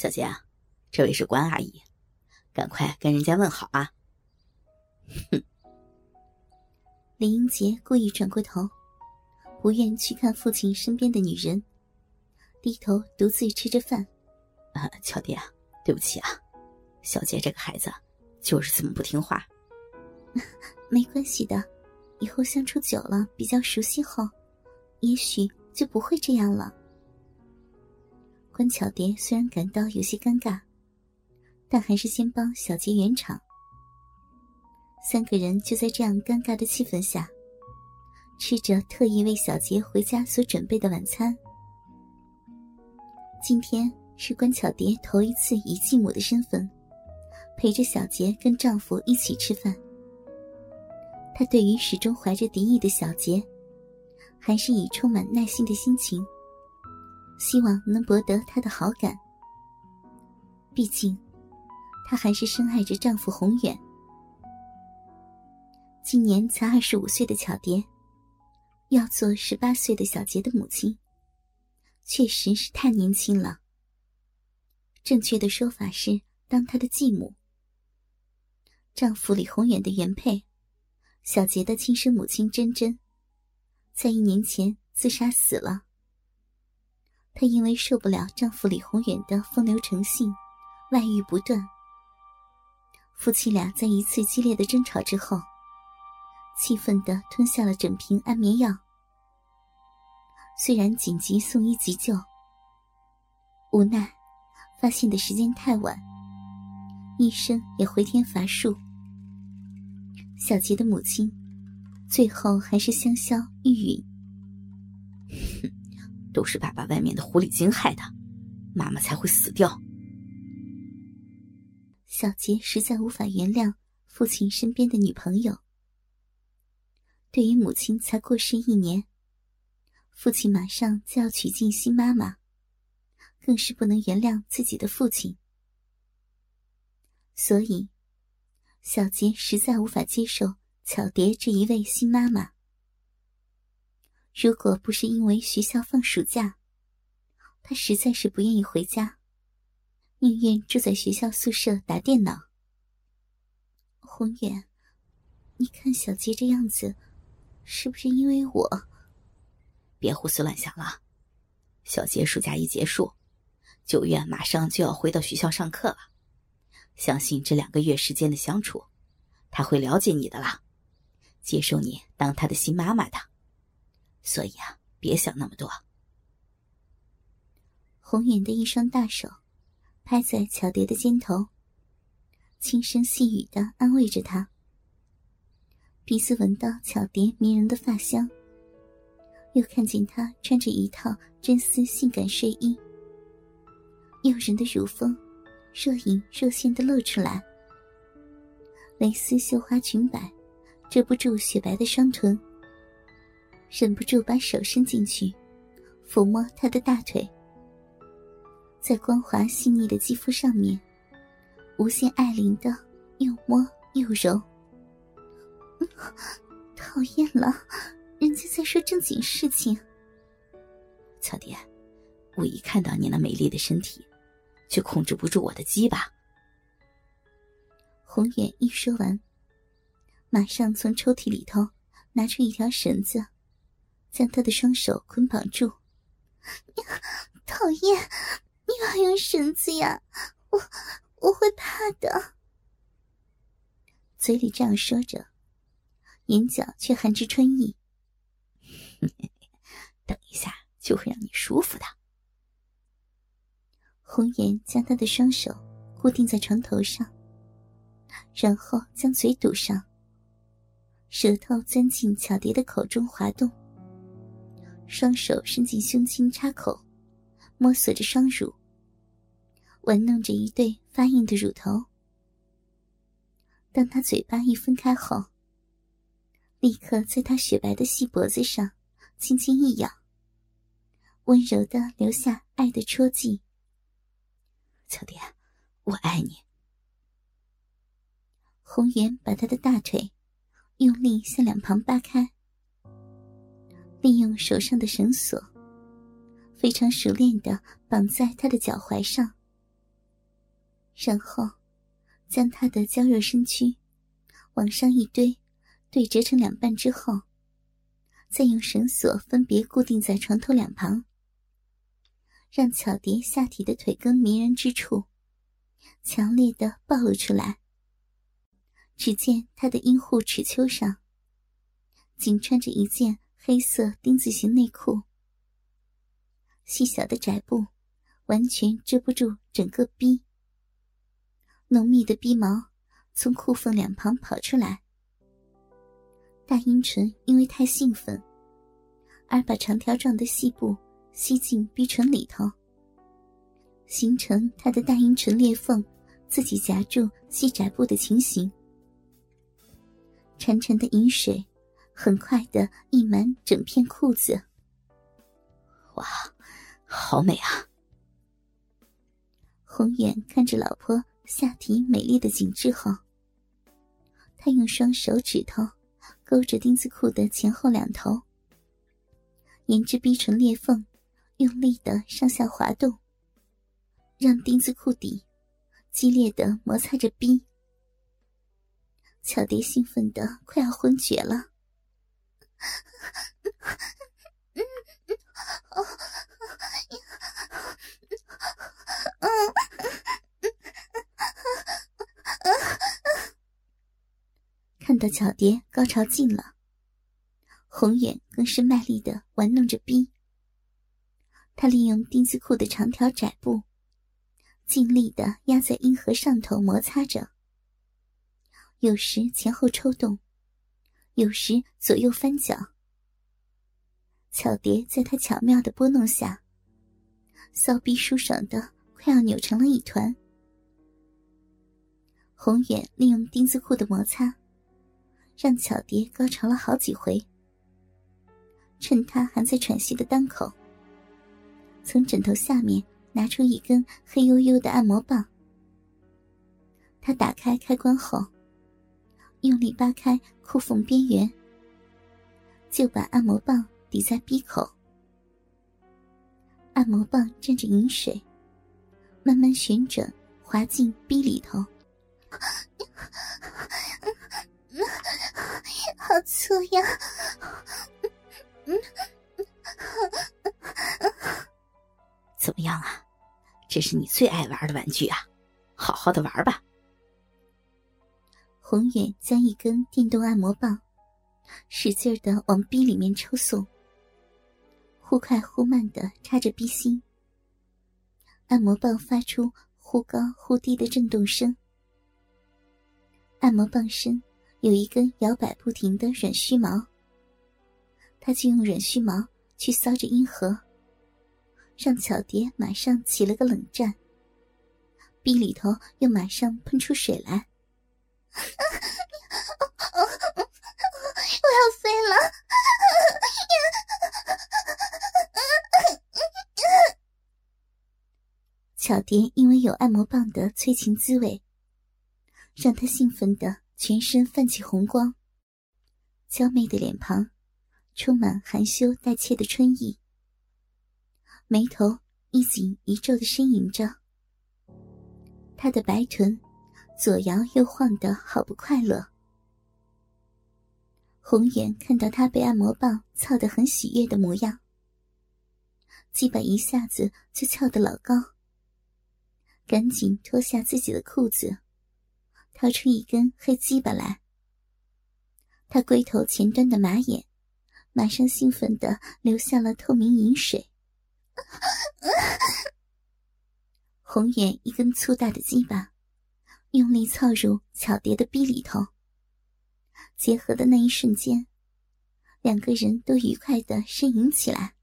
小杰啊，这位是关阿姨，赶快跟人家问好啊！哼。林英杰故意转过头，不愿去看父亲身边的女人，低头独自吃着饭。啊，乔爹啊，对不起啊，小杰这个孩子就是这么不听话。没关系的，以后相处久了，比较熟悉后，也许就不会这样了。关巧蝶虽然感到有些尴尬，但还是先帮小杰圆场。三个人就在这样尴尬的气氛下，吃着特意为小杰回家所准备的晚餐。今天是关巧蝶头一次以继母的身份，陪着小杰跟丈夫一起吃饭。她对于始终怀着敌意的小杰，还是以充满耐心的心情，希望能博得他的好感。毕竟，她还是深爱着丈夫宏远。今年才二十五岁的巧蝶，要做十八岁的小杰的母亲，确实是太年轻了。正确的说法是当她的继母。丈夫李宏远的原配，小杰的亲生母亲珍珍，在一年前自杀死了。她因为受不了丈夫李宏远的风流成性，外遇不断。夫妻俩在一次激烈的争吵之后。气愤的吞下了整瓶安眠药。虽然紧急送医急救，无奈发现的时间太晚，医生也回天乏术。小杰的母亲最后还是香消玉殒。都是爸爸外面的狐狸精害的，妈妈才会死掉。小杰实在无法原谅父亲身边的女朋友。对于母亲才过世一年，父亲马上就要娶进新妈妈，更是不能原谅自己的父亲。所以，小杰实在无法接受巧蝶这一位新妈妈。如果不是因为学校放暑假，他实在是不愿意回家，宁愿住在学校宿舍打电脑。宏远，你看小杰这样子。是不是因为我？别胡思乱想了。小杰暑假一结束，九月马上就要回到学校上课了。相信这两个月时间的相处，他会了解你的啦，接受你当他的新妈妈的。所以啊，别想那么多。红远的一双大手拍在巧蝶的肩头，轻声细语的安慰着她。鼻子闻到巧蝶迷人的发香，又看见她穿着一套真丝性感睡衣，诱人的乳峰若隐若现的露出来，蕾丝绣花裙摆遮不住雪白的双臀，忍不住把手伸进去抚摸她的大腿，在光滑细腻的肌肤上面，无限爱怜的又摸又揉。讨厌了，人家在说正经事情。小蝶，我一看到你那美丽的身体，就控制不住我的鸡巴。红远一说完，马上从抽屉里头拿出一条绳子，将他的双手捆绑住。讨厌，你要用绳子呀？我我会怕的。嘴里这样说着。眼角却含着春意。等一下就会让你舒服的。红颜将他的双手固定在床头上，然后将嘴堵上，舌头钻进巧蝶的口中滑动，双手伸进胸襟插口，摸索着双乳，玩弄着一对发硬的乳头。当他嘴巴一分开后，立刻在他雪白的细脖子上轻轻一咬，温柔的留下爱的戳记。小蝶，我爱你。红颜把他的大腿用力向两旁扒开，利用手上的绳索，非常熟练的绑在他的脚踝上，然后将他的娇弱身躯往上一堆，对折成两半之后，再用绳索分别固定在床头两旁，让巧蝶下体的腿根迷人之处强烈的暴露出来。只见她的阴户齿丘上仅穿着一件黑色丁字形内裤，细小的窄布完全遮不住整个逼。浓密的逼毛从裤缝两旁跑出来，大阴唇因为太兴奋，而把长条状的细布吸进逼唇里头，形成他的大阴唇裂缝自己夹住细窄布的情形。潺潺的饮水很快的溢满整片裤子。哇，好美啊！宏远看着老婆。下体美丽的紧致后，他用双手指头勾着丁字裤的前后两头，沿着逼唇裂缝用力的上下滑动，让丁字裤底激烈的摩擦着逼。巧蝶兴奋的快要昏厥了。看到巧蝶高潮尽了，红远更是卖力的玩弄着逼。他利用丁字裤的长条窄布，尽力的压在阴核上头摩擦着，有时前后抽动，有时左右翻搅。巧蝶在他巧妙的拨弄下，骚逼舒爽的快要扭成了一团。红远利用丁字裤的摩擦。让巧蝶高潮了好几回，趁他还在喘息的当口，从枕头下面拿出一根黑黝黝的按摩棒。他打开开关后，用力扒开裤缝边缘，就把按摩棒抵在鼻口。按摩棒沾着饮水，慢慢旋转滑进鼻里头。好粗呀！怎么样啊？这是你最爱玩的玩具啊！好好的玩吧。宏远将一根电动按摩棒使劲的往逼里面抽送，忽快忽慢的插着逼心。按摩棒发出忽高忽低的震动声。按摩棒身。有一根摇摆不停的软须毛，他就用软须毛去搔着阴核，让巧蝶马上起了个冷战，逼里头又马上喷出水来。我要飞了！巧蝶因为有按摩棒的催情滋味，让她兴奋的。全身泛起红光，娇媚的脸庞充满含羞带怯的春意，眉头一紧一皱的呻吟着。她的白臀左摇右晃的好不快乐。红眼看到他被按摩棒操得很喜悦的模样，鸡巴一下子就翘得老高，赶紧脱下自己的裤子。掏出一根黑鸡巴来，他龟头前端的马眼马上兴奋的流下了透明饮水。红眼一根粗大的鸡巴用力操入巧蝶的逼里头，结合的那一瞬间，两个人都愉快的呻吟起来。